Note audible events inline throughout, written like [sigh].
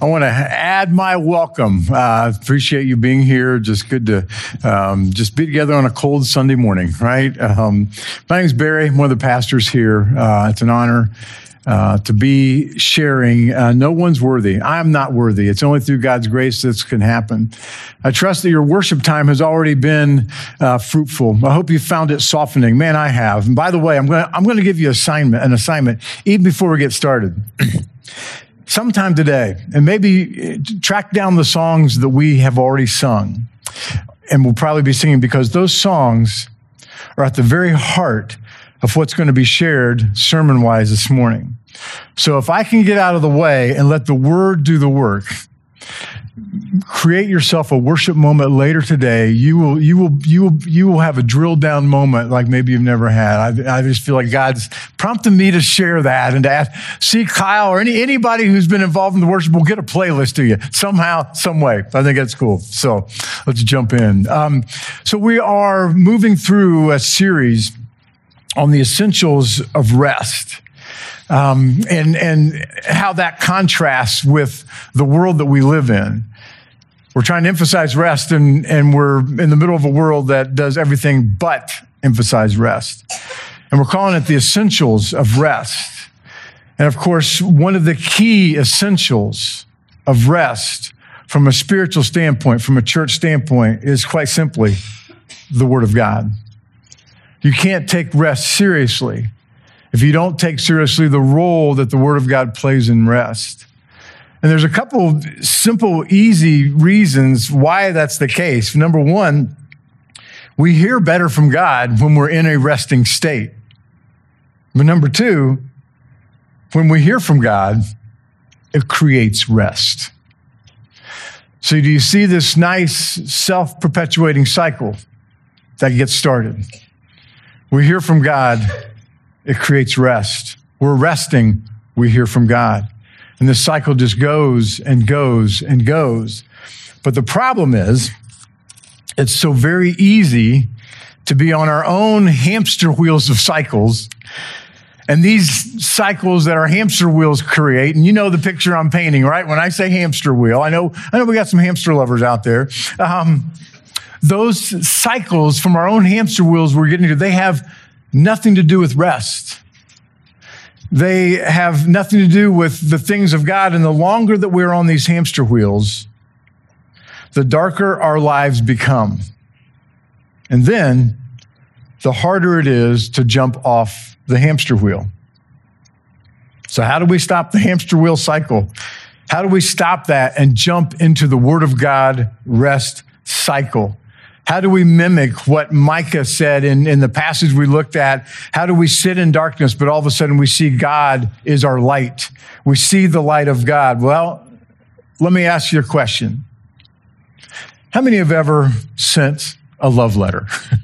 I want to add my welcome. Uh, appreciate you being here. Just good to um, just be together on a cold Sunday morning, right? Um, my name is Barry. I'm one of the pastors here. Uh, it's an honor. Uh, to be sharing. Uh, no one's worthy. I'm not worthy. It's only through God's grace this can happen. I trust that your worship time has already been uh, fruitful. I hope you found it softening. Man, I have. And by the way, I'm going to I'm to give you assignment an assignment even before we get started. [clears throat] Sometime today, and maybe eh, track down the songs that we have already sung, and we'll probably be singing because those songs are at the very heart of what's going to be shared sermon wise this morning. So if I can get out of the way and let the word do the work, create yourself a worship moment later today. You will you will you will you will have a drill down moment like maybe you've never had. I, I just feel like god's prompting me to share that and to ask see kyle or any, anybody who's been involved in the worship will get a playlist to you somehow some way. I think that's cool. So let's jump in. Um, so we are moving through a series on the essentials of rest. Um, and, and how that contrasts with the world that we live in. We're trying to emphasize rest, and, and we're in the middle of a world that does everything but emphasize rest. And we're calling it the essentials of rest. And of course, one of the key essentials of rest from a spiritual standpoint, from a church standpoint, is quite simply the Word of God. You can't take rest seriously if you don't take seriously the role that the Word of God plays in rest. And there's a couple simple, easy reasons why that's the case. Number one, we hear better from God when we're in a resting state. But number two, when we hear from God, it creates rest. So, do you see this nice self perpetuating cycle that gets started? We hear from God, it creates rest. We're resting, we hear from God. And the cycle just goes and goes and goes. But the problem is, it's so very easy to be on our own hamster wheels of cycles. And these cycles that our hamster wheels create, and you know the picture I'm painting, right? When I say hamster wheel, I know, I know we got some hamster lovers out there. Um, those cycles from our own hamster wheels we're getting to, they have nothing to do with rest. They have nothing to do with the things of God. And the longer that we're on these hamster wheels, the darker our lives become. And then the harder it is to jump off the hamster wheel. So, how do we stop the hamster wheel cycle? How do we stop that and jump into the Word of God rest cycle? How do we mimic what Micah said in, in the passage we looked at? How do we sit in darkness, but all of a sudden we see God is our light? We see the light of God. Well, let me ask you a question. How many have ever sent a love letter? [laughs]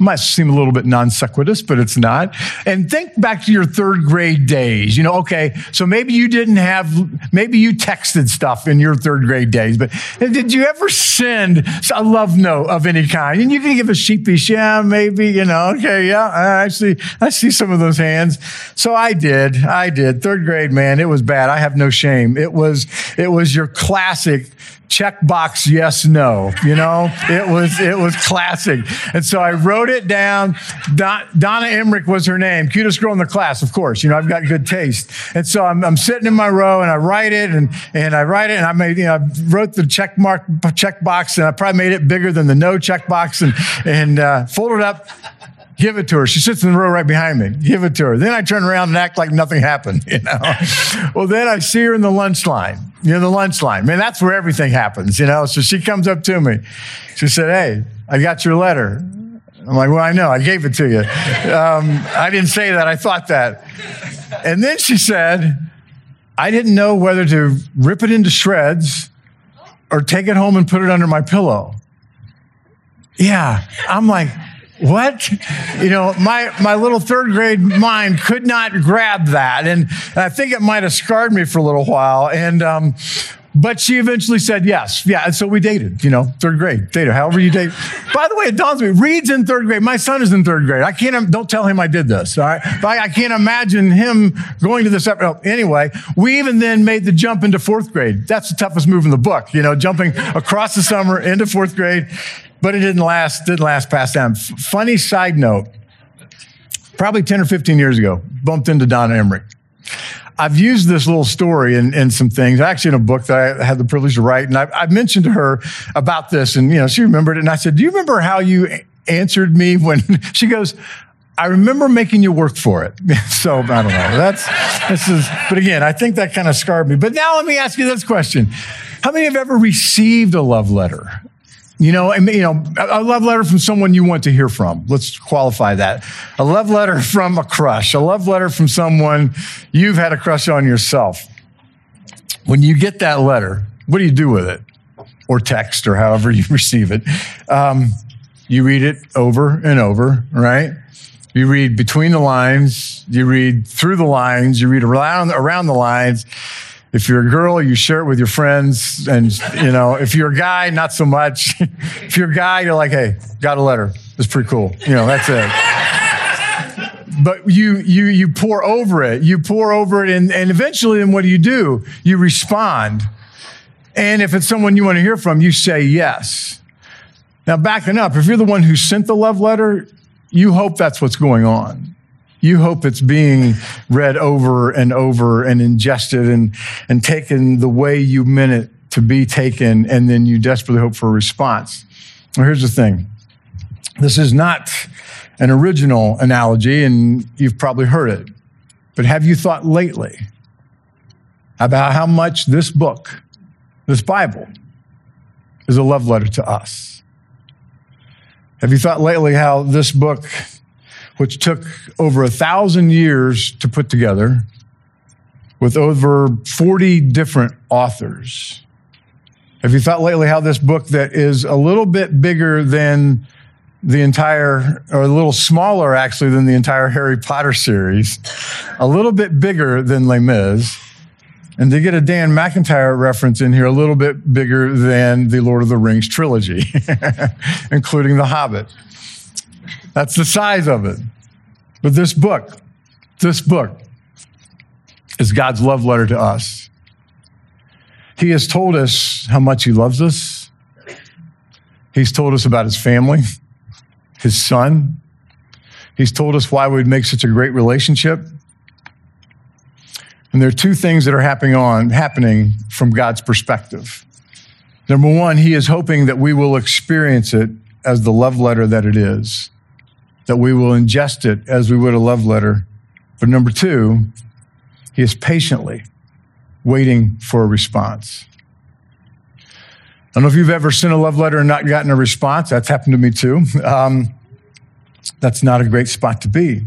Might seem a little bit non sequitur, but it's not. And think back to your third grade days. You know, okay, so maybe you didn't have, maybe you texted stuff in your third grade days, but did you ever send a love note of any kind? And you can give a sheepish, yeah, maybe, you know, okay, yeah, I see, I see some of those hands. So I did, I did. Third grade, man, it was bad. I have no shame. It was, it was your classic checkbox yes no you know? It was it was classic. And so i wrote it down. Don, donna emmerich was her name. Cutest girl in the class of course. You know i've got good taste. And so i'm, I'm sitting in my row and i write it and and i write it and i made you know i wrote the check mark checkbox and i probably made it bigger than the no checkbox and and uh, folded up give it to her. She sits in the row right behind me. Give it to her. Then I turn around and act like nothing happened, [laughs] you know. well, then I see her in the lunch line. You know, the lunch line. Man, that's where everything happens, you know. So she comes up to me. She said, Hey, I got your letter. I'm like, well, I know, I gave it to you. Um, I didn't say that, I thought that. And then she said, I didn't know whether to rip it into shreds or take it home and put it under my pillow. Yeah, I'm like, what? You know, my, my little third grade mind could not grab that. And I think it might have scarred me for a little while. And, um, But she eventually said yes. Yeah. And so we dated, you know, third grade, dated, however you date. By the way, it dawns me, Reed's in third grade. My son is in third grade. I can't, don't tell him I did this. All right. But I, I can't imagine him going to this. Oh, anyway, we even then made the jump into fourth grade. That's the toughest move in the book, you know, jumping across the summer into fourth grade. But it didn't last, didn't last past. F- funny side note. Probably 10 or 15 years ago, bumped into Donna Emmerich. I've used this little story in, in some things, actually in a book that I had the privilege to write. And I, I mentioned to her about this and, you know, she remembered it. And I said, do you remember how you answered me when [laughs] she goes, I remember making you work for it. [laughs] so I don't know. That's, this is, but again, I think that kind of scarred me. But now let me ask you this question. How many have ever received a love letter? You know, and you know, a love letter from someone you want to hear from. Let's qualify that. A love letter [laughs] from a crush, a love letter from someone you've had a crush on yourself. When you get that letter, what do you do with it? Or text, or however [laughs] you receive it. Um, you read it over and over, right? You read between the lines, you read through the lines, you read around, around the lines if you're a girl, you share it with your friends. And, you know, if you're a guy, not so much. [laughs] if you're a guy, you're like, hey, got a letter. It's pretty cool. You know, that's it. but you, you, you pore over it. You pore over it. And, and eventually, then what do you do? You respond. And if it's someone you want to hear from, you say yes. Now, backing up, if you're the one who sent the love letter, you hope that's what's going on you hope it's being read over and over and ingested and, and taken the way you meant it to be taken, and then you desperately hope for a response. Well, here's the thing this is not an original analogy, and you've probably heard it, but have you thought lately about how much this book, this Bible, is a love letter to us? Have you thought lately how this book which took over a thousand years to put together with over 40 different authors. Have you thought lately how this book that is a little bit bigger than the entire, or a little smaller actually than the entire Harry Potter series, a little bit bigger than Les Mis, and to get a Dan McIntyre reference in here, a little bit bigger than the Lord of the Rings trilogy, [laughs] including The Hobbit. That's the size of it. But this book, this book is God's love letter to us. He has told us how much He loves us. He's told us about His family, His Son. He's told us why we'd make such a great relationship. And there are two things that are happening on happening from God's perspective. Number one, he is hoping that we will experience it as the love letter that it is that we will ingest it as we would a love letter. But number two, he is patiently waiting for a response. I don't know if you've ever sent a love letter and not gotten a response. That's happened to me too. Um, that's not a great spot to be.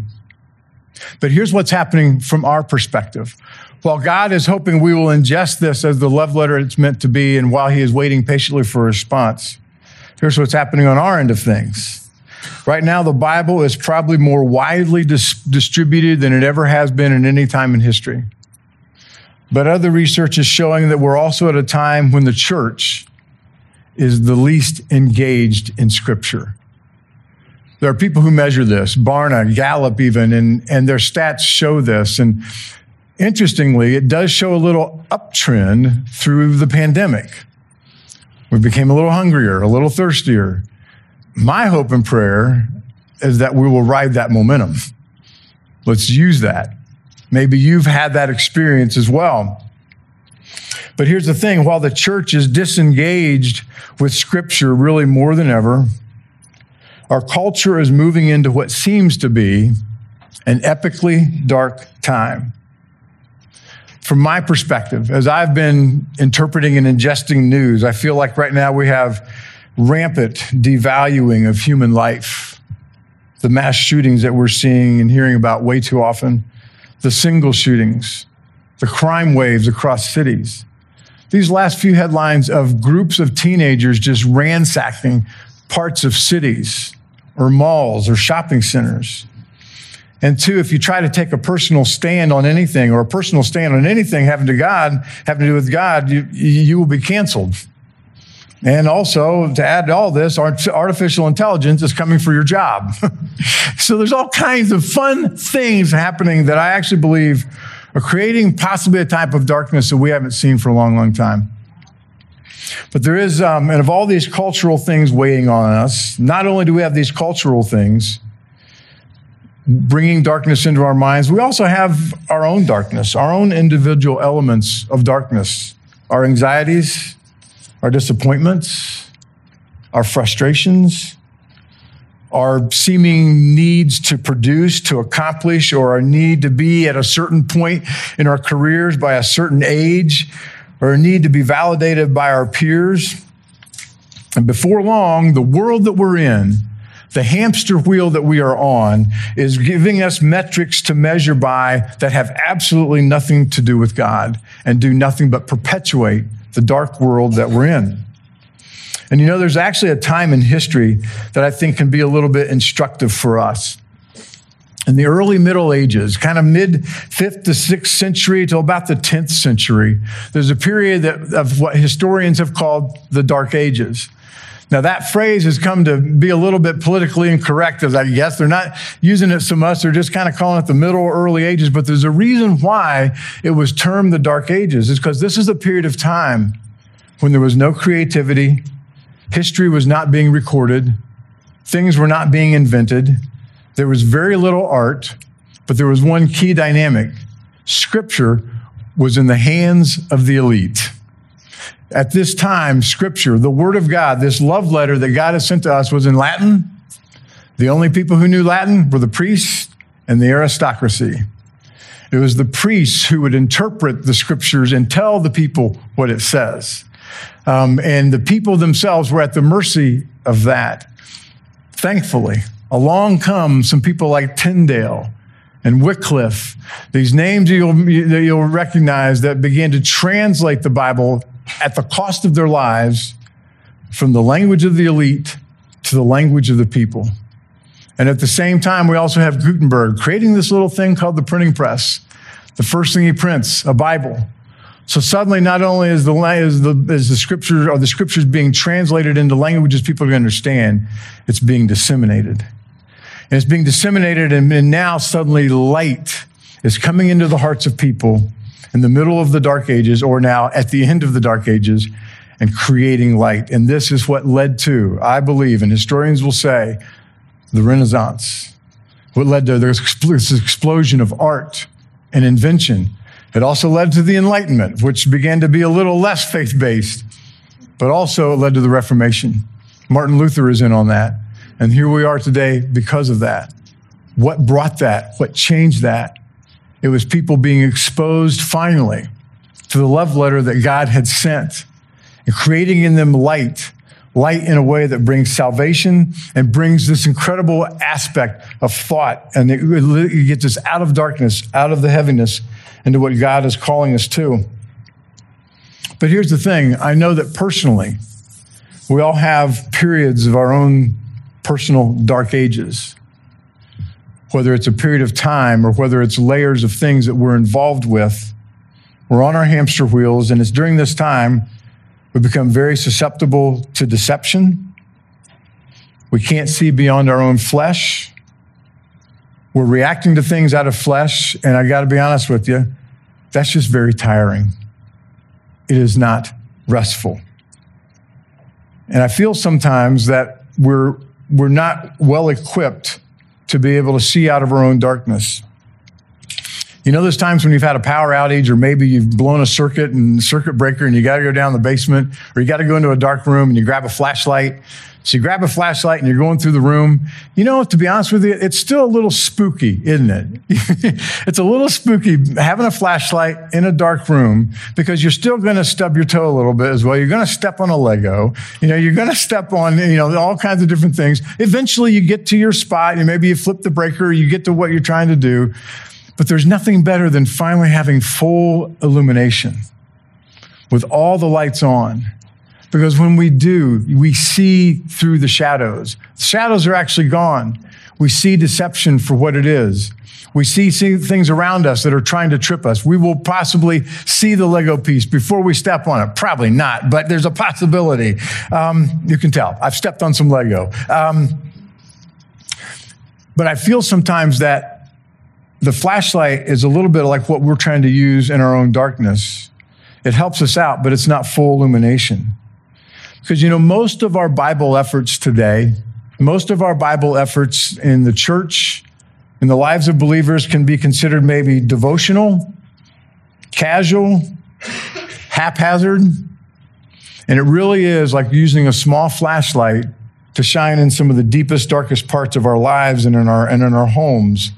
But here's what's happening from our perspective. While God is hoping we will ingest this as the love letter it's meant to be, and while He is waiting patiently for a response, here's what's happening on our end of things. Right now, the Bible is probably more widely dis- distributed than it ever has been in any time in history. But other research is showing that we're also at a time when the church is the least engaged in Scripture. There are people who measure this, Barna, Gallup, even, and, and their stats show this. And interestingly, it does show a little uptrend through the pandemic. We became a little hungrier, a little thirstier. My hope and prayer is that we will ride that momentum. Let's use that. Maybe you've had that experience as well. But here's the thing while the church is disengaged with Scripture really more than ever, our culture is moving into what seems to be an epically dark time. From my perspective, as I've been interpreting and ingesting news, I feel like right now we have rampant devaluing of human life, the mass shootings that we're seeing and hearing about way too often, the single shootings, the crime waves across cities. These last few headlines of groups of teenagers just ransacking parts of cities or malls or shopping centers. And two, if you try to take a personal stand on anything or a personal stand on anything having to God, having to do with God, you, you will be canceled. And also, to add to all this, artificial intelligence is coming for your job. [laughs] so there's all kinds of fun things happening that I actually believe are creating possibly a type of darkness that we haven't seen for a long, long time. But there is, um, and of all these cultural things weighing on us, not only do we have these cultural things bringing darkness into our minds, we also have our own darkness, our own individual elements of darkness, our anxieties, our disappointments, our frustrations, our seeming needs to produce, to accomplish, or our need to be at a certain point in our careers by a certain age, or a need to be validated by our peers. And before long, the world that we're in, the hamster wheel that we are on, is giving us metrics to measure by that have absolutely nothing to do with God and do nothing but perpetuate the dark world that we're in. And you know, there's actually a time in history that I think can be a little bit instructive for us. In the early Middle Ages, kind of mid 5th to 6th century to about the 10th century, there's a period that, of what historians have called the Dark Ages. Now, that phrase has come to be a little bit politically incorrect, as I guess. They're not using it so much, they're just kind of calling it the middle or early ages. But there's a reason why it was termed the Dark Ages, is because this is a period of time when there was no creativity, history was not being recorded, things were not being invented, there was very little art, but there was one key dynamic Scripture was in the hands of the elite. At this time, Scripture, the Word of God, this love letter that God has sent to us was in Latin. The only people who knew Latin were the priests and the aristocracy. It was the priests who would interpret the scriptures and tell the people what it says. Um, and the people themselves were at the mercy of that. Thankfully, along come some people like Tyndale and Wycliffe, these names you'll, you'll recognize that began to translate the Bible at the cost of their lives from the language of the elite to the language of the people. And at the same time, we also have Gutenberg creating this little thing called the printing press. The first thing he prints, a Bible. So suddenly, not only is the, is the, is the scripture or the scriptures being translated into languages people can understand, it's being disseminated. And it's being disseminated, and, and now suddenly light is coming into the hearts of people in the middle of the dark ages or now at the end of the dark ages and creating light. And this is what led to, I believe, and historians will say, the Renaissance. What led to this explosion of art and invention. It also led to the Enlightenment, which began to be a little less faith based, but also led to the Reformation. Martin Luther is in on that. And here we are today because of that. What brought that? What changed that? It was people being exposed finally to the love letter that God had sent and creating in them light, light in a way that brings salvation and brings this incredible aspect of thought. And it, it gets us out of darkness, out of the heaviness, into what God is calling us to. But here's the thing I know that personally, we all have periods of our own personal dark ages whether it's a period of time or whether it's layers of things that we're involved with. We're on our hamster wheels, and it's during this time we become very susceptible to deception. We can't see beyond our own flesh. We're reacting to things out of flesh, and I got to be honest with you, that's just very tiring. It is not restful. And I feel sometimes that we're, we're not well equipped to be able to see out of our own darkness. You know, there's times when you've had a power outage, or maybe you've blown a circuit and circuit breaker, and you got to go down the basement, or you got to go into a dark room and you grab a flashlight. So you grab a flashlight and you're going through the room. You know, to be honest with you, it's still a little spooky, isn't it? [laughs] it's a little spooky having a flashlight in a dark room because you're still going to stub your toe a little bit as well. You're going to step on a Lego. You know, you're going to step on, you know, all kinds of different things. Eventually you get to your spot and maybe you flip the breaker, you get to what you're trying to do. But there's nothing better than finally having full illumination with all the lights on Because when we do, we see through the shadows. The shadows are actually gone. We see deception for what it is. We see, see things around us that are trying to trip us. We will possibly see the Lego piece before we step on it. Probably not, but there's a possibility. Um, you can tell. I've stepped on some Lego. Um, but I feel sometimes that the flashlight is a little bit like what we're trying to use in our own darkness. It helps us out, but it's not full illumination. Because, you know, most of our Bible efforts today, most of our Bible efforts in the church, in the lives of believers, can be considered maybe devotional, casual, haphazard. And it really is like using a small flashlight to shine in some of the deepest, darkest parts of our lives and in our, and in our homes.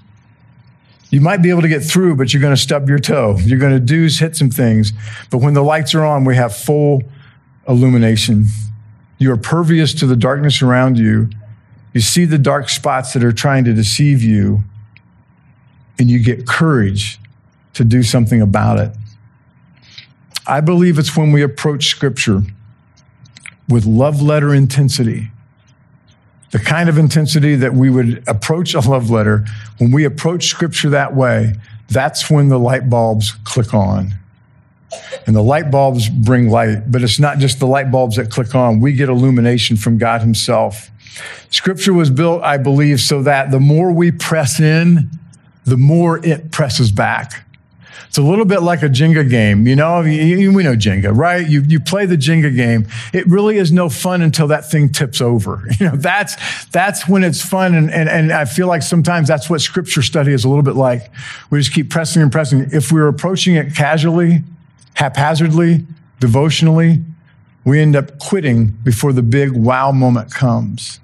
You might be able to get through, but you're going to stub your toe. You're going to do hit some things. But when the lights are on, we have full illumination. You are pervious to the darkness around you. You see the dark spots that are trying to deceive you, and you get courage to do something about it. I believe it's when we approach Scripture with love letter intensity the kind of intensity that we would approach a love letter, when we approach scripture that way, that's when the light bulbs click on. And the light bulbs bring light, but it's not just the light bulbs that click on. We get illumination from God Himself. Scripture was built, I believe, so that the more we press in, the more it presses back. It's a little bit like a Jenga game. You know, you, we know Jenga, right? You, you play the Jenga game. It really is no fun until that thing tips over. [laughs] You know, that's, that's when it's fun. And, and, and I feel like sometimes that's what scripture study is a little bit like. We just keep pressing and pressing. If we're approaching it casually, haphazardly, devotionally, we end up quitting before the big wow moment comes.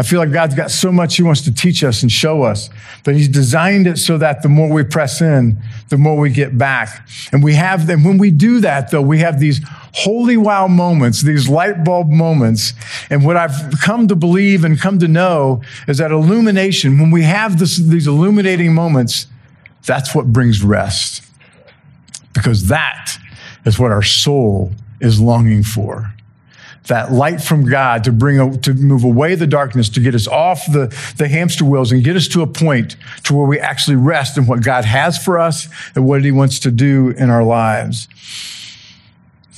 I feel like God's got so much He wants to teach us and show us, but He's designed it so that the more we press in, the more we get back. And we have them. When we do that, though, we have these holy wow moments, these light bulb moments. And what I've come to believe and come to know is that illumination, when we have this, these illuminating moments, that's what brings rest. Because that is what our soul is longing for that light from God to bring, to move away the darkness, to get us off the, the hamster wheels and get us to a point to where we actually rest in what God has for us and what he wants to do in our lives.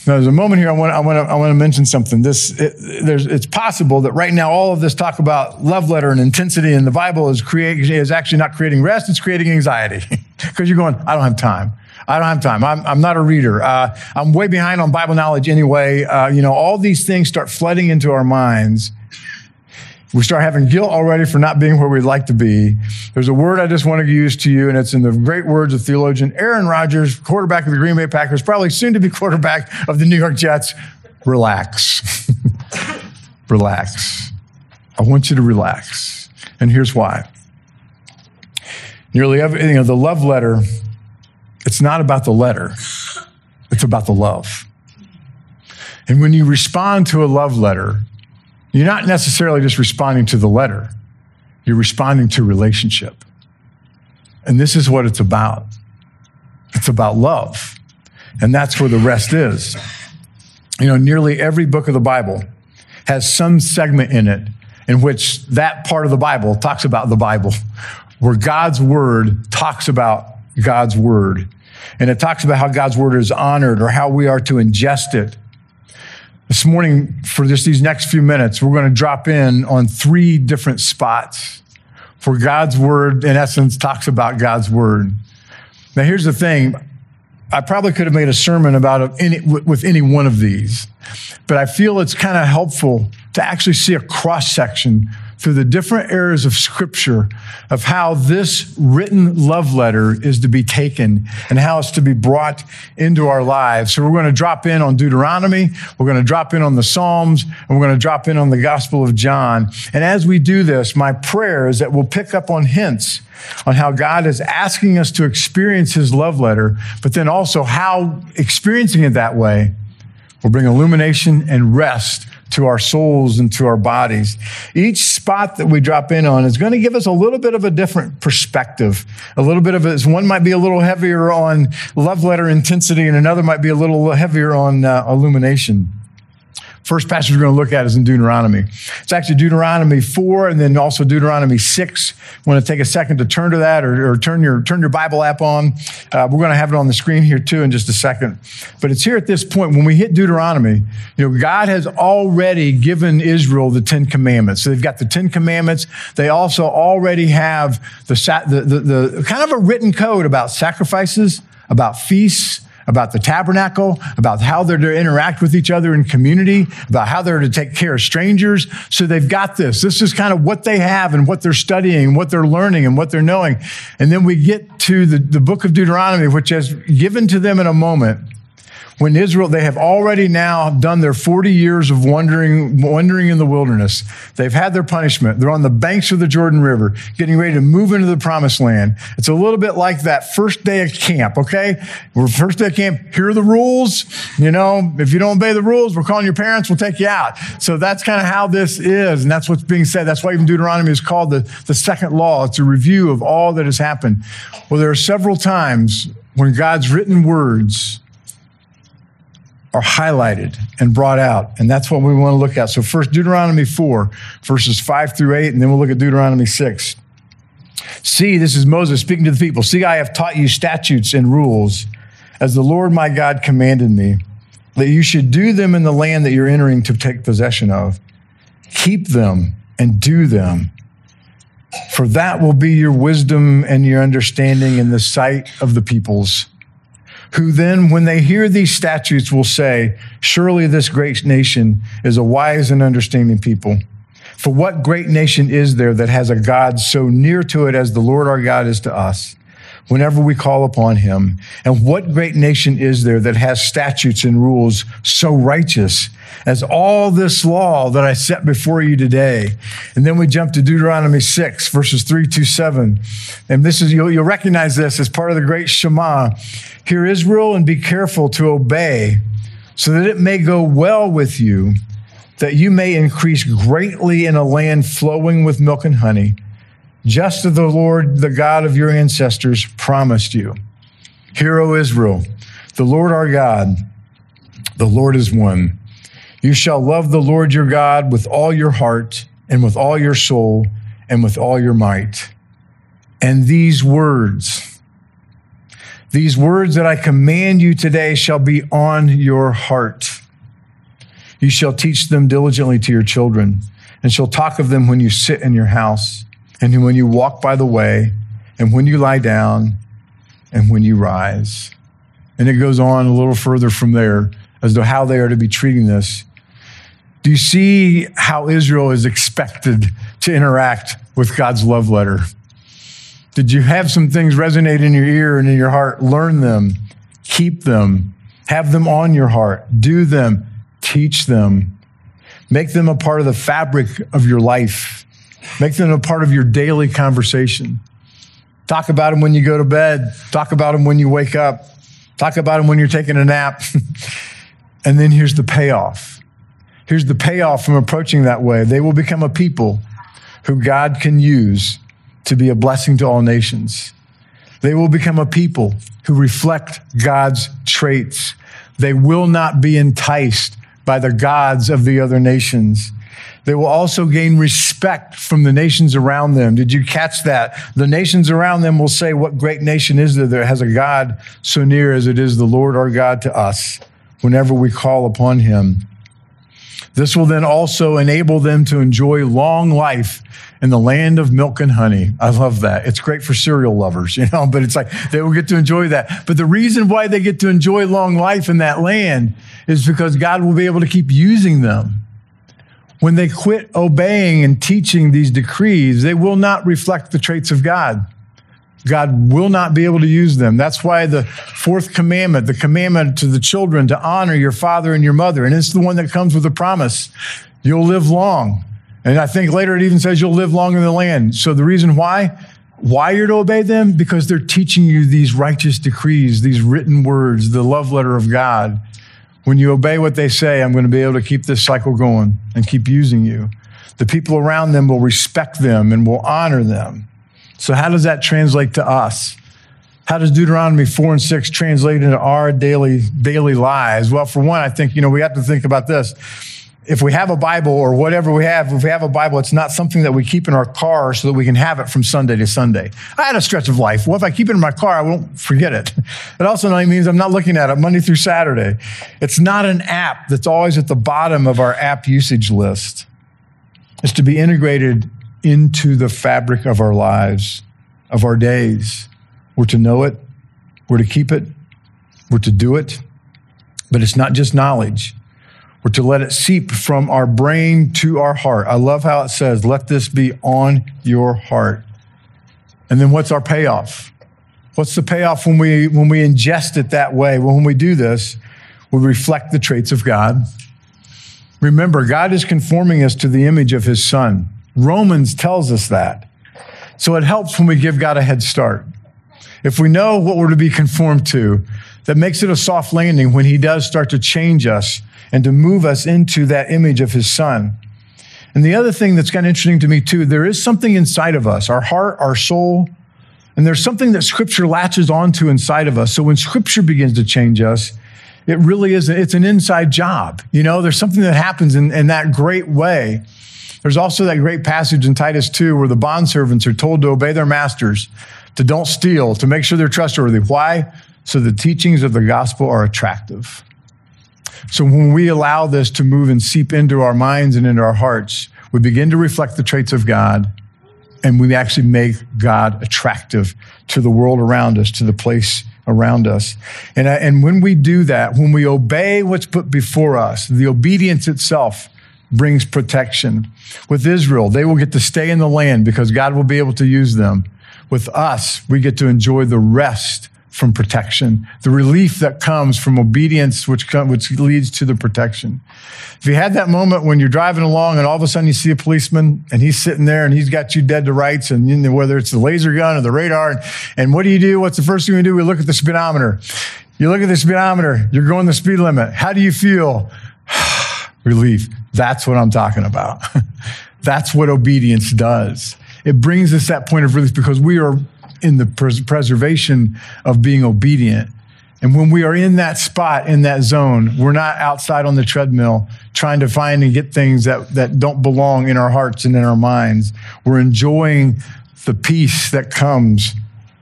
Now, there's a moment here I want, I want, to, I want to mention something. This, it, there's, it's possible that right now all of this talk about love letter and intensity in the Bible is, create, is actually not creating rest, it's creating anxiety. [laughs] Because you're going, I don't have time. I don't have time. I'm, I'm not a reader. Uh, I'm way behind on Bible knowledge anyway. Uh, you know, all these things start flooding into our minds. We start having guilt already for not being where we'd like to be. There's a word I just want to use to you, and it's in the great words of theologian Aaron Rodgers, quarterback of the Green Bay Packers, probably soon to be quarterback of the New York Jets. Relax. [laughs] relax. I want you to relax. And here's why. Nearly every, you know, the love letter it's not about the letter, it's about the love. And when you respond to a love letter, you're not necessarily just responding to the letter, you're responding to relationship. And this is what it's about it's about love. And that's where the rest is. You know, nearly every book of the Bible has some segment in it in which that part of the Bible talks about the Bible, where God's word talks about God's word. And it talks about how God's word is honored or how we are to ingest it. This morning, for just these next few minutes, we're going to drop in on three different spots for God's word, in essence, talks about God's word. Now, here's the thing. I probably could have made a sermon about any, with any one of these, but I feel it's kind of helpful to actually see a cross section through the different areas of scripture of how this written love letter is to be taken and how it's to be brought into our lives. So we're going to drop in on Deuteronomy, we're going to drop in on the Psalms, and we're going to drop in on the Gospel of John. And as we do this, my prayer is that we'll pick up on hints on how God is asking us to experience his love letter, but then also how experiencing it that way will bring illumination and rest to our souls and to our bodies. Each spot that we drop in on is going to give us a little bit of a different perspective. A little bit of it, one might be a little heavier on love letter intensity and another might be a little heavier on uh, illumination. First passage we're going to look at is in Deuteronomy. It's actually Deuteronomy 4 and then also Deuteronomy 6. I want to take a second to turn to that or, or turn, your, turn your Bible app on. Uh, we're going to have it on the screen here too in just a second. But it's here at this point when we hit Deuteronomy, you know, God has already given Israel the Ten Commandments. So they've got the Ten Commandments. They also already have the, the, the, the kind of a written code about sacrifices, about feasts, about the tabernacle, about how they're to interact with each other in community, about how they're to take care of strangers. So they've got this. This is kind of what they have and what they're studying, what they're learning and what they're knowing. And then we get to the, the book of Deuteronomy, which is given to them in a moment when Israel, they have already now done their 40 years of wandering, wandering in the wilderness. They've had their punishment. They're on the banks of the Jordan River, getting ready to move into the promised land. It's a little bit like that first day of camp, okay? We're first day of camp. Here are the rules. You know, if you don't obey the rules, we're calling your parents, we'll take you out. So that's kind of how this is. And that's what's being said. That's why even Deuteronomy is called the, the second law. It's a review of all that has happened. Well, there are several times when God's written words are highlighted and brought out. And that's what we want to look at. So, first, Deuteronomy 4, verses 5 through 8, and then we'll look at Deuteronomy 6. See, this is Moses speaking to the people. See, I have taught you statutes and rules as the Lord my God commanded me, that you should do them in the land that you're entering to take possession of. Keep them and do them. For that will be your wisdom and your understanding in the sight of the peoples who then, when they hear these statutes, will say, Surely this great nation is a wise and understanding people. For what great nation is there that has a God so near to it as the Lord our God is to us? Whenever we call upon him. And what great nation is there that has statutes and rules so righteous as all this law that I set before you today? And then we jump to Deuteronomy 6, verses 3 to 7. And this is, you'll, you'll recognize this as part of the great Shema. Hear Israel and be careful to obey so that it may go well with you, that you may increase greatly in a land flowing with milk and honey just as the Lord, the God of your ancestors, promised you. Hear, O Israel, the Lord our God, the Lord is one. You shall love the Lord your God with all your heart and with all your soul and with all your might. And these words, these words that I command you today shall be on your heart. You shall teach them diligently to your children and shall talk of them when you sit in your house and when you walk by the way, and when you lie down, and when you rise. And it goes on a little further from there as to how they are to be treating this. Do you see how Israel is expected to interact with God's love letter? Did you have some things resonate in your ear and in your heart? Learn them, keep them, have them on your heart, do them, teach them, make them a part of the fabric of your life. Make them a part of your daily conversation. Talk about them when you go to bed. Talk about them when you wake up. Talk about them when you're taking a nap. [laughs] and then here's the payoff. Here's the payoff from approaching that way. They will become a people who God can use to be a blessing to all nations. They will become a people who reflect God's traits. They will not be enticed by the gods of the other nations. They will also gain respect from the nations around them. Did you catch that? The nations around them will say, What great nation is there that has a God so near as it is the Lord our God to us whenever we call upon him? This will then also enable them to enjoy long life in the land of milk and honey. I love that. It's great for cereal lovers, [laughs] you know, but it's like they will get to enjoy that. But the reason why they get to enjoy long life in that land is because God will be able to keep using them when they quit obeying and teaching these decrees, they will not reflect the traits of God. God will not be able to use them. That's why the fourth commandment, the commandment to the children to honor your father and your mother, and it's the one that comes with a promise. You'll live long. And I think later it even says you'll live long in the land. So the reason why, why you're to obey them, because they're teaching you these righteous decrees, these written words, the love letter of God. When you obey what they say, I'm going to be able to keep this cycle going and keep using you. The people around them will respect them and will honor them. So, how does that translate to us? How does Deuteronomy 4 and 6 translate into our daily, daily lives? Well, for one, I think, you know, we have to think about this. If we have a Bible or whatever we have, if we have a Bible, it's not something that we keep in our car so that we can have it from Sunday to Sunday. I had a stretch of life. Well, if I keep it in my car, I won't forget it. [laughs] It also means I'm not looking at it Monday through Saturday. It's not an app that's always at the bottom of our app usage list. It's to be integrated into the fabric of our lives, of our days. We're to know it, we're to keep it, we're to do it. But it's not just knowledge. We're to let it seep from our brain to our heart. I love how it says, let this be on your heart. And then what's our payoff? What's the payoff when we, when we ingest it that way? Well, when we do this, we reflect the traits of God. Remember, God is conforming us to the image of his son. Romans tells us that. So it helps when we give God a head start. If we know what we're to be conformed to, that makes it a soft landing when he does start to change us and to move us into that image of his son. And the other thing that's kind of interesting to me too, there is something inside of us, our heart, our soul, and there's something that scripture latches onto inside of us. So when scripture begins to change us, it really is, it's an inside job. You know, there's something that happens in, in that great way. There's also that great passage in Titus 2 where the bondservants are told to obey their masters, to don't steal, to make sure they're trustworthy. Why? So the teachings of the gospel are attractive. So when we allow this to move and seep into our minds and into our hearts, we begin to reflect the traits of God and we actually make God attractive to the world around us, to the place around us. And, uh, and when we do that, when we obey what's put before us, the obedience itself brings protection. With Israel, they will get to stay in the land because God will be able to use them. With us, we get to enjoy the rest from protection, the relief that comes from obedience, which, come, which leads to the protection. If you had that moment when you're driving along and all of a sudden you see a policeman and he's sitting there and he's got you dead to rights, and you know, whether it's the laser gun or the radar, and, and what do you do? What's the first thing we do? We look at the speedometer. You look at the speedometer, you're going the speed limit. How do you feel? [sighs] relief. That's what I'm talking about. [laughs] That's what obedience does. It brings us that point of relief because we are in the pres- preservation of being obedient. And when we are in that spot, in that zone, we're not outside on the treadmill trying to find and get things that, that don't belong in our hearts and in our minds. We're enjoying the peace that comes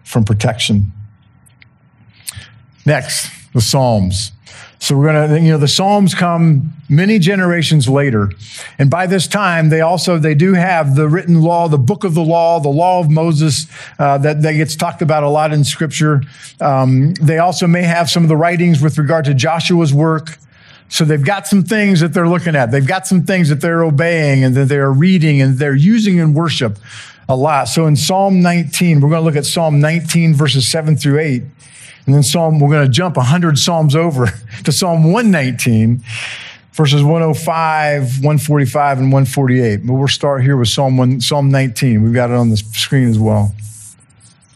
from protection. Next, the Psalms. So we're going to, you know, the Psalms come many generations later. And by this time, they also, they do have the written law, the book of the law, the law of Moses, uh, that, that gets talked about a lot in scripture. Um, they also may have some of the writings with regard to Joshua's work. So they've got some things that they're looking at. They've got some things that they're obeying and that they're reading and they're using in worship a lot. So in Psalm 19, we're going to look at Psalm 19 verses 7 through 8. And then Psalm, we're going to jump 100 Psalms over [laughs] to Psalm 119, verses 105, 145, and 148. But we'll start here with Psalm, 1, Psalm 19. We've got it on the screen as well.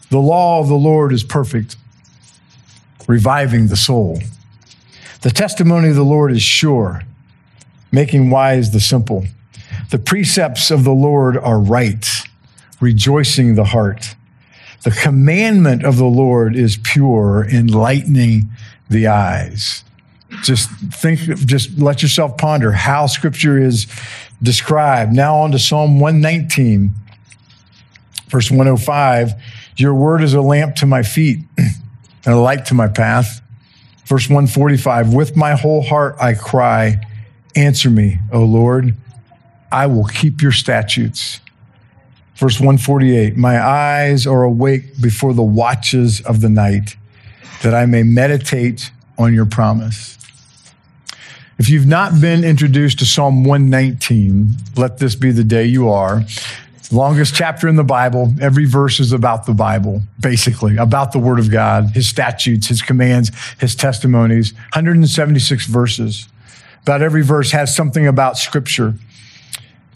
The law of the Lord is perfect, reviving the soul. The testimony of the Lord is sure, making wise the simple. The precepts of the Lord are right, rejoicing the heart. The commandment of the Lord is pure, enlightening the eyes. Just think, just let yourself ponder how scripture is described. Now on to Psalm 119, verse 105. Your word is a lamp to my feet and a light to my path. Verse 145, with my whole heart I cry, answer me, O Lord. I will keep your statutes. Verse 148 My eyes are awake before the watches of the night, that I may meditate on your promise. If you've not been introduced to Psalm 119, let this be the day you are. Longest chapter in the Bible. Every verse is about the Bible, basically, about the Word of God, His statutes, His commands, His testimonies. 176 verses. About every verse has something about Scripture.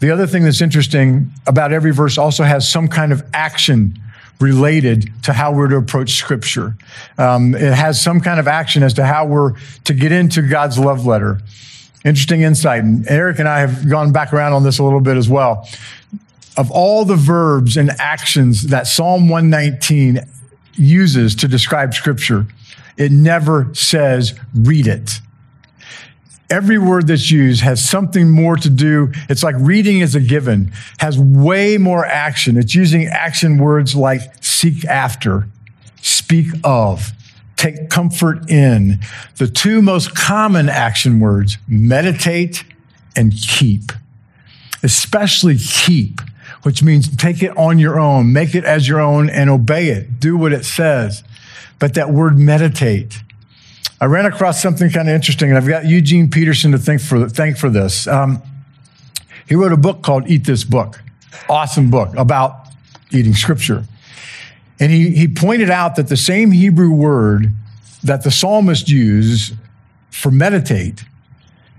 The other thing that's interesting about every verse also has some kind of action related to how we're to approach scripture. Um, it has some kind of action as to how we're to get into God's love letter. Interesting insight. And Eric and I have gone back around on this a little bit as well. Of all the verbs and actions that Psalm 119 uses to describe scripture, it never says read it. Every word that's used has something more to do. It's like reading is a given, has way more action. It's using action words like seek after, speak of, take comfort in. The two most common action words, meditate and keep, especially keep, which means take it on your own, make it as your own and obey it. Do what it says. But that word meditate, I ran across something kind of interesting, and I've got Eugene Peterson to thank for, thank for this. Um, he wrote a book called Eat This Book, awesome book about eating scripture. And he, he pointed out that the same Hebrew word that the psalmist used for meditate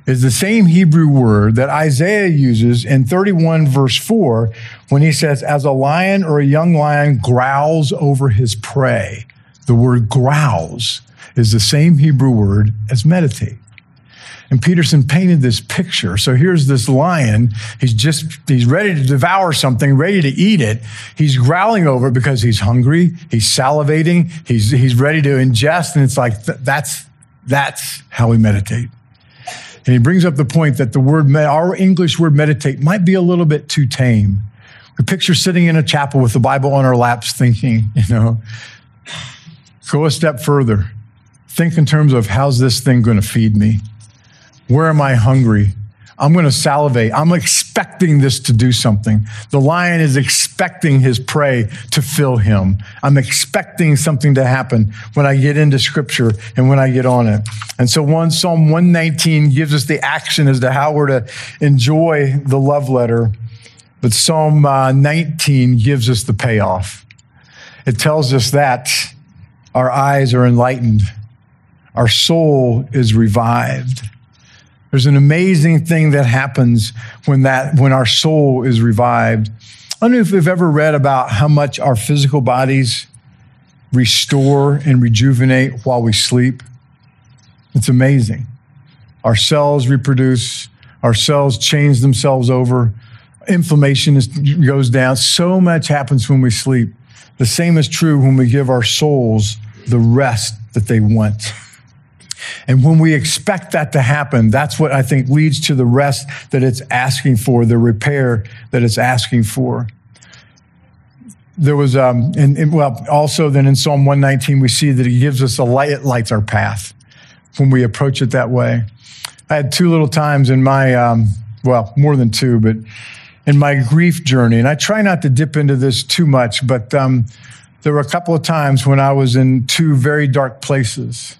is the same Hebrew word that Isaiah uses in 31 verse 4 when he says, as a lion or a young lion growls over his prey. The word growls is the same Hebrew word as meditate. And Peterson painted this picture. So here's this lion. He's just, he's ready to devour something, ready to eat it. He's growling over it because he's hungry. He's salivating. He's, he's ready to ingest. And it's like, th- that's, that's how we meditate. And he brings up the point that the word, our English word meditate might be a little bit too tame. We picture sitting in a chapel with the Bible on our laps thinking, [laughs] you know, go a step further think in terms of how's this thing going to feed me? Where am I hungry? I'm going to salivate. I'm expecting this to do something. The lion is expecting his prey to fill him. I'm expecting something to happen when I get into scripture and when I get on it. And so one Psalm 119 gives us the action as to how we're to enjoy the love letter. But Psalm uh, 19 gives us the payoff. It tells us that our eyes are enlightened our soul is revived. There's an amazing thing that happens when that when our soul is revived. I don't know if you've ever read about how much our physical bodies restore and rejuvenate while we sleep. It's amazing. Our cells reproduce, our cells change themselves over, inflammation is, goes down. So much happens when we sleep. The same is true when we give our souls the rest that they want. And when we expect that to happen, that's what I think leads to the rest that it's asking for, the repair that it's asking for. There was, um, and, and well, also then in Psalm 119, we see that he gives us a light, it lights our path when we approach it that way. I had two little times in my, um, well, more than two, but in my grief journey, and I try not to dip into this too much, but um, there were a couple of times when I was in two very dark places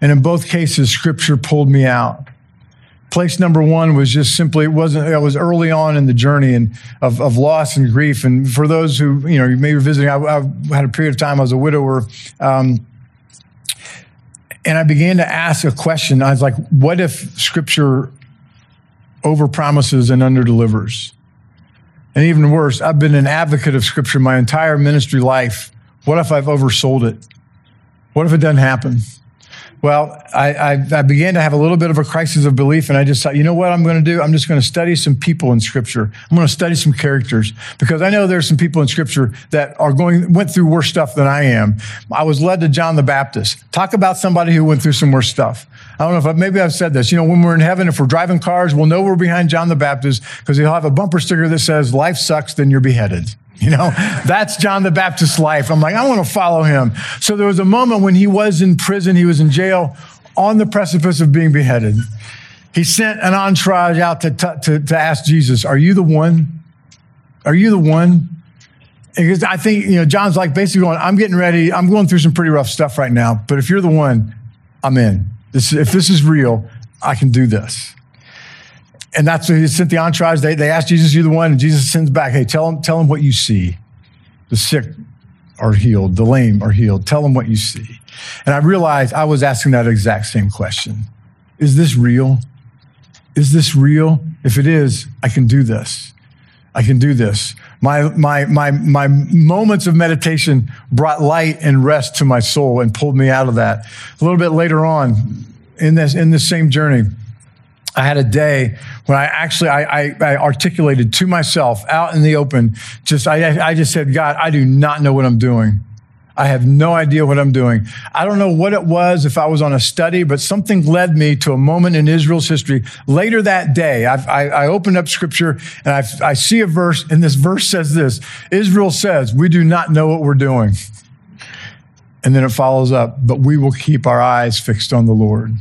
and in both cases, scripture pulled me out. Place number one was just simply, it wasn't, it was early on in the journey and of, of loss and grief. And for those who, you know, you may be visiting, I, I had a period of time, I was a widower. Um, and I began to ask a question. I was like, what if scripture over promises and under delivers? And even worse, I've been an advocate of scripture my entire ministry life. What if I've oversold it? What if it doesn't happen? Well, I, I, I, began to have a little bit of a crisis of belief, and I just thought, you know what I'm going to do? I'm just going to study some people in Scripture. I'm going to study some characters because I know there's some people in Scripture that are going went through worse stuff than I am. I was led to John the Baptist. Talk about somebody who went through some worse stuff. I don't know if I, maybe I've said this. You know, when we're in heaven, if we're driving cars, we'll know we're behind John the Baptist because he'll have a bumper sticker that says, "Life sucks, then you're beheaded." [laughs] You know, that's John the Baptist's life. I'm like, I want to follow him. So there was a moment when he was in prison, he was in jail on the precipice of being beheaded. He sent an entourage out to, to, to ask Jesus, Are you the one? Are you the one? Because I think, you know, John's like basically going, I'm getting ready. I'm going through some pretty rough stuff right now. But if you're the one, I'm in. This, if this is real, I can do this. And that's what he sent the entourage. They, they asked Jesus, You're the one? And Jesus sends back, hey, tell him, tell him what you see. The sick are healed. The lame are healed. Tell them what you see. And I realized I was asking that exact same question. Is this real? Is this real? If it is, I can do this. I can do this. My, my, my, my moments of meditation brought light and rest to my soul and pulled me out of that. A little bit later on in this, in this same journey, I had a day when I actually I, I, I, articulated to myself out in the open. Just I, I just said, God, I do not know what I'm doing. I have no idea what I'm doing. I don't know what it was if I was on a study, but something led me to a moment in Israel's history. Later that day, I, I, opened up scripture and I, I see a verse, and this verse says this Israel says, We do not know what we're doing. And then it follows up, but we will keep our eyes fixed on the Lord.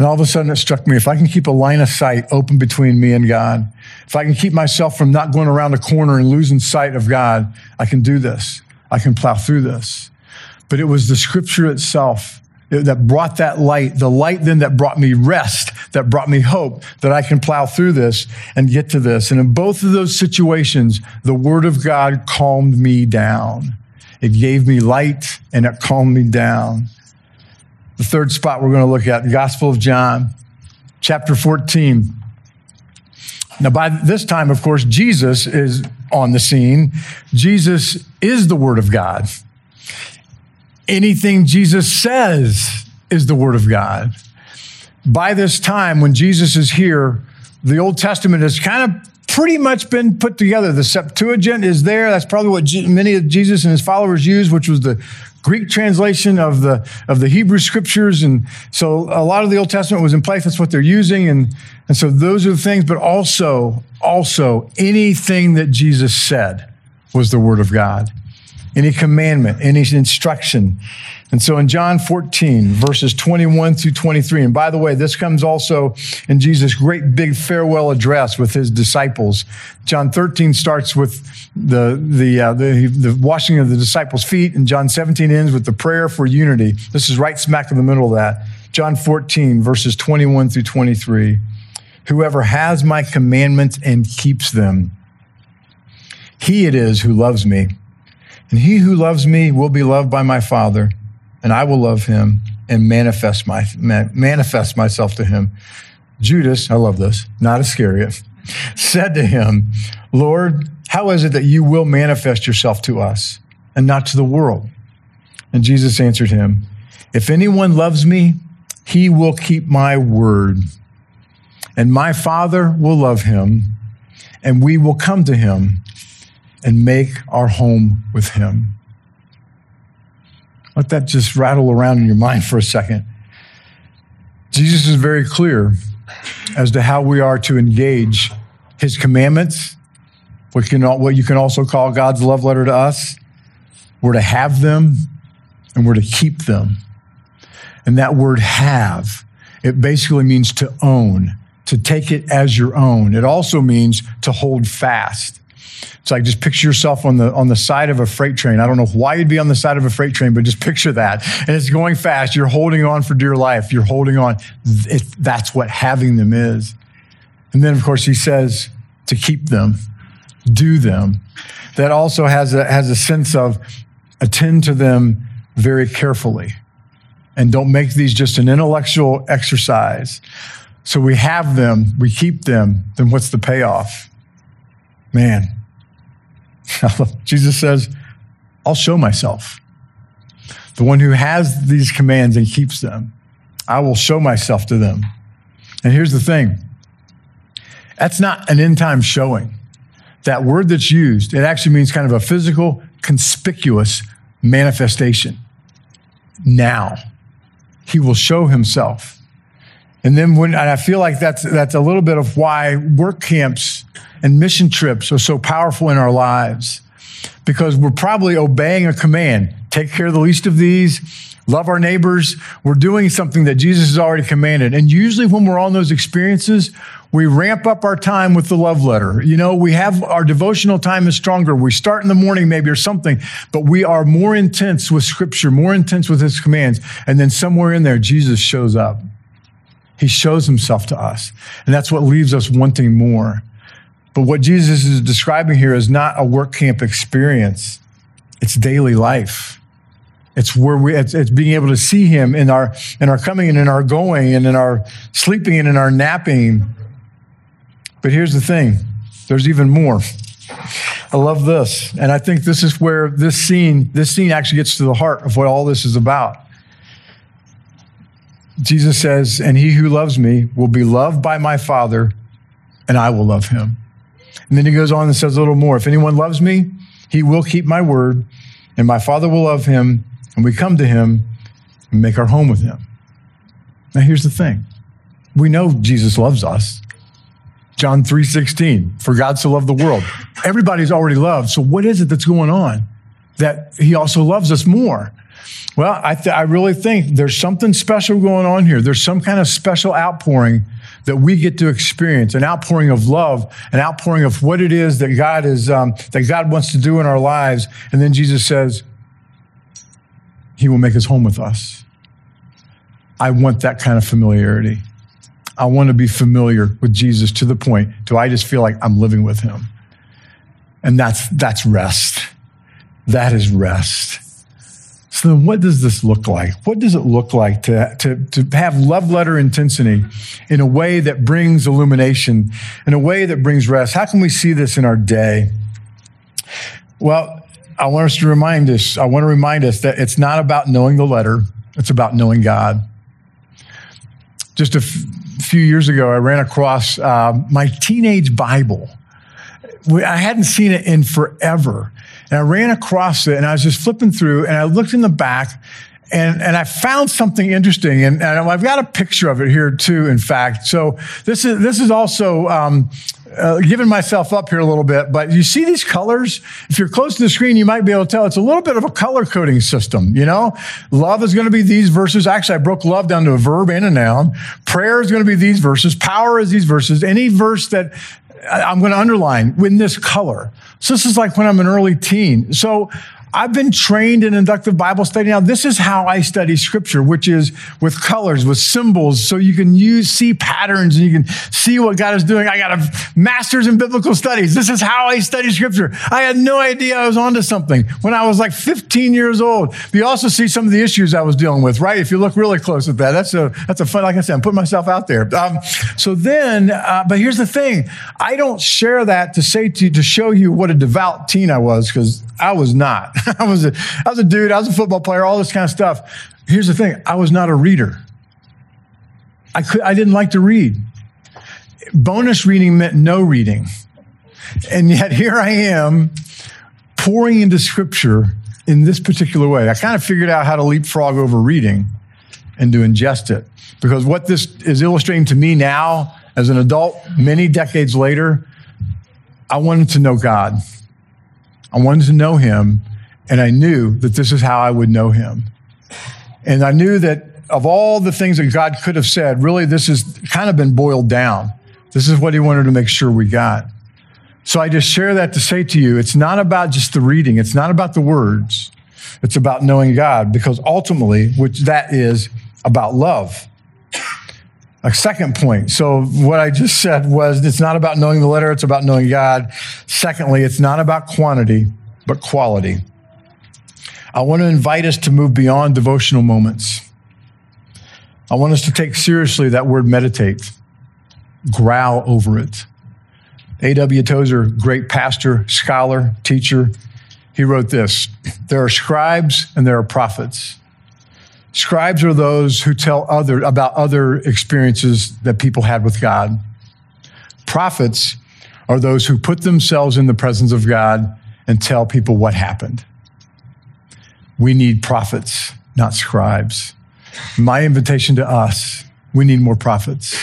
And all of a sudden it struck me if I can keep a line of sight open between me and God, if I can keep myself from not going around a corner and losing sight of God, I can do this. I can plow through this. But it was the scripture itself that brought that light, the light then that brought me rest, that brought me hope that I can plow through this and get to this. And in both of those situations, the word of God calmed me down. It gave me light and it calmed me down. The third spot we're going to look at, the Gospel of John, chapter 14. Now, by this time, of course, Jesus is on the scene. Jesus is the Word of God. Anything Jesus says is the Word of God. By this time, when Jesus is here, the Old Testament has kind of pretty much been put together. The Septuagint is there. That's probably what many of Jesus and his followers used, which was the Greek translation of the of the Hebrew scriptures, and so a lot of the Old Testament was in place. That's what they're using, and and so those are the things. But also, also anything that Jesus said was the Word of God any commandment, any instruction. And so in John 14, verses 21 through 23, and by the way, this comes also in Jesus' great big farewell address with his disciples. John 13 starts with the, the, uh, the, the washing of the disciples' feet, and John 17 ends with the prayer for unity. This is right smack in the middle of that. John 14, verses 21 through 23. Whoever has my commandments and keeps them, he it is who loves me. And he who loves me will be loved by my Father, and I will love him and manifest, my, manifest myself to him. Judas, I love this, not Iscariot, [laughs] said to him, Lord, how is it that you will manifest yourself to us and not to the world? And Jesus answered him, If anyone loves me, he will keep my word, and my Father will love him, and we will come to him and make our home with Him. Let that just rattle around in your mind for a second. Jesus is very clear as to how we are to engage His commandments, what, can, what you can also call God's love letter to us. We're to have them and we're to keep them. And that word have, it basically means to own, to take it as your own. It also means to hold fast. It's like just picture yourself on the on the side of a freight train. I don't know why you'd be on the side of a freight train, but just picture that. And it's going fast. You're holding on for dear life. You're holding on. It, that's what having them is. And then, of course, he says to keep them, do them. That also has a, has a sense of attend to them very carefully and don't make these just an intellectual exercise. So we have them, we keep them, then what's the payoff? Man, [laughs] Jesus says, I'll show myself. The one who has these commands and keeps them, I will show myself to them. And here's the thing that's not an end time showing. That word that's used, it actually means kind of a physical, conspicuous manifestation. Now, he will show himself. And then when, and I feel like that's, that's a little bit of why work camps and mission trips are so powerful in our lives because we're probably obeying a command. Take care of the least of these, love our neighbors. We're doing something that Jesus has already commanded. And usually when we're on those experiences, we ramp up our time with the love letter. You know, we have our devotional time is stronger. We start in the morning maybe or something, but we are more intense with scripture, more intense with his commands. And then somewhere in there, Jesus shows up. He shows himself to us. And that's what leaves us wanting more. But what Jesus is describing here is not a work camp experience. It's daily life. It's where we, it's, it's, being able to see him in our, in our coming and in our going and in our sleeping and in our napping. But here's the thing. There's even more. I love this. And I think this is where this scene, this scene actually gets to the heart of what all this is about. Jesus says, and he who loves me will be loved by my father and I will love him. And then he goes on and says a little more. If anyone loves me, he will keep my word, and my Father will love him, and we come to him and make our home with him. Now, here's the thing we know Jesus loves us. John 3:16, for God so loved the world. Everybody's already loved. So what is it that's going on that he also loves us more? Well, I, th- I really think there's something special going on here. There's some kind of special outpouring that we get to experience, an outpouring of love, an outpouring of what it is that God is um, that God wants to do in our lives. And then Jesus says, He will make His home with us. I want that kind of familiarity. I want to be familiar with Jesus to the point do I just feel like I'm living with Him, and that's that's rest. That is rest. So then what does this look like? What does it look like to, to, to have love letter intensity in a way that brings illumination, in a way that brings rest? How can we see this in our day? Well, I want us to remind us, I want to remind us that it's not about knowing the letter, it's about knowing God. Just a f- few years ago, I ran across uh, my teenage Bible. I hadn't seen it in forever. And I ran across it and I was just flipping through and I looked in the back and, and I found something interesting. And, and I've got a picture of it here too, in fact. So this is, this is also, um, uh, giving myself up here a little bit, but you see these colors? If you're close to the screen, you might be able to tell it's a little bit of a color coding system. You know, love is going to be these verses. Actually, I broke love down to a verb and a noun. Prayer is going to be these verses. Power is these verses. Any verse that I'm going to underline in this color. So this is like when I'm an early teen. So I've been trained in inductive Bible study. Now, this is how I study scripture, which is with colors, with symbols, so you can use, see patterns and you can see what God is doing. I got a master's in biblical studies. This is how I study scripture. I had no idea I was onto something when I was like 15 years old. But you also see some of the issues I was dealing with, right? If you look really close at that, that's a, that's a fun, like I said, I'm putting myself out there. Um, so then, uh, but here's the thing. I don't share that to say to you, to show you what a devout teen I was, because I was not. [laughs] [laughs] I was a, I was a dude. I was a football player. All this kind of stuff. Here's the thing: I was not a reader. I could. I didn't like to read. Bonus reading meant no reading, and yet here I am pouring into Scripture in this particular way. I kind of figured out how to leapfrog over reading and to ingest it, because what this is illustrating to me now, as an adult, many decades later, I wanted to know God. I wanted to know him, and I knew that this is how I would know him. And I knew that of all the things that God could have said, really, this has kind of been boiled down. This is what he wanted to make sure we got. So I just share that to say to you, it's not about just the reading. It's not about the words. It's about knowing God because ultimately, which that is about love. A second point. So what I just said was it's not about knowing the letter, it's about knowing God. Secondly, it's not about quantity, but quality. I want to invite us to move beyond devotional moments. I want us to take seriously that word meditate, growl over it. A.W. Tozer, great pastor, scholar, teacher, he wrote this There are scribes and there are prophets. Scribes are those who tell other about other experiences that people had with God. Prophets are those who put themselves in the presence of God and tell people what happened. We need prophets, not scribes. My invitation to us, we need more prophets.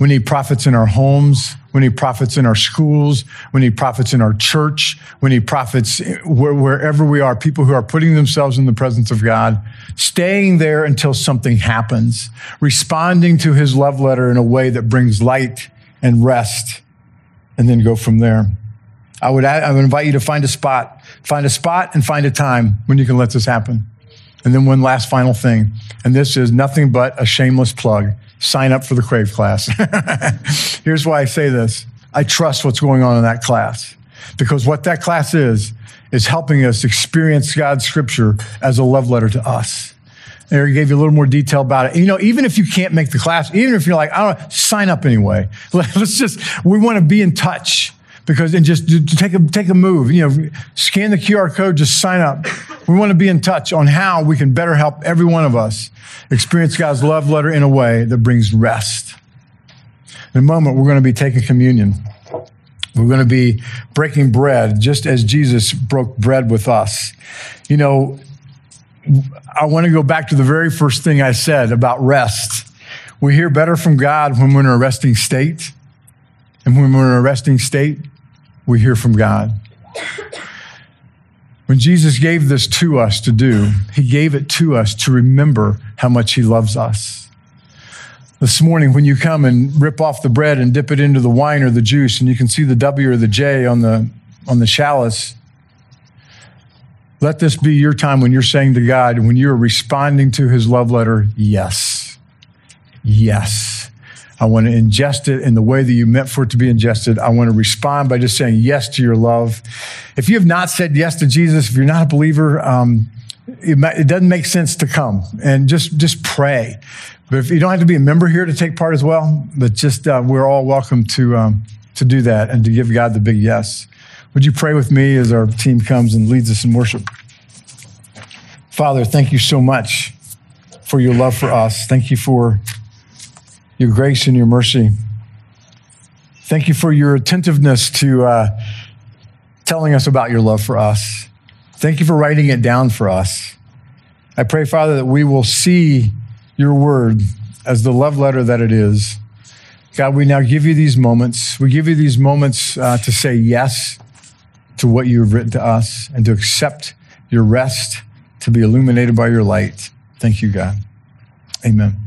We need prophets in our homes. We need prophets in our schools. We need prophets in our church. We need prophets wherever we are, people who are putting themselves in the presence of God, staying there until something happens, responding to his love letter in a way that brings light and rest, and then go from there. I would, I would invite you to find a spot, find a spot and find a time when you can let this happen. And then one last final thing, and this is nothing but a shameless plug sign up for the Crave class. [laughs] Here's why I say this I trust what's going on in that class because what that class is, is helping us experience God's scripture as a love letter to us. Eric gave you a little more detail about it. You know, even if you can't make the class, even if you're like, I don't know, sign up anyway. [laughs] Let's just, we want to be in touch because and just take a take a move you know scan the qr code just sign up we want to be in touch on how we can better help every one of us experience god's love letter in a way that brings rest in a moment we're going to be taking communion We're going to be breaking bread just as Jesus broke bread with us. You know, I want to go back to the very first thing I said about rest. We hear better from God when we're in a resting state. And when we're in a resting state, we hear from God. When Jesus gave this to us to do, he gave it to us to remember how much he loves us. This morning, when you come and rip off the bread and dip it into the wine or the juice, and you can see the W or the J on the, on the chalice, let this be your time when you're saying to God, when you're responding to his love letter, yes. Yes. I want to ingest it in the way that you meant for it to be ingested. I want to respond by just saying yes to your love. If you have not said yes to Jesus, if you're not a believer, um, it, it, doesn't make sense to come and just just pray. But if you don't have to be a member here to take part as well, but just uh, we're all welcome to um, to do that and to give God the big yes. Would you pray with me as our team comes and leads us in worship? Father, thank you so much for your love for us. Thank you for your grace and your mercy. Thank you for your attentiveness to uh, telling us about your love for us. Thank you for writing it down for us. I pray, Father, that we will see your word as the love letter that it is. God, we now give you these moments. We give you these moments uh, to say yes to what you have written to us and to accept your rest, to be illuminated by your light. Thank you, God. Amen.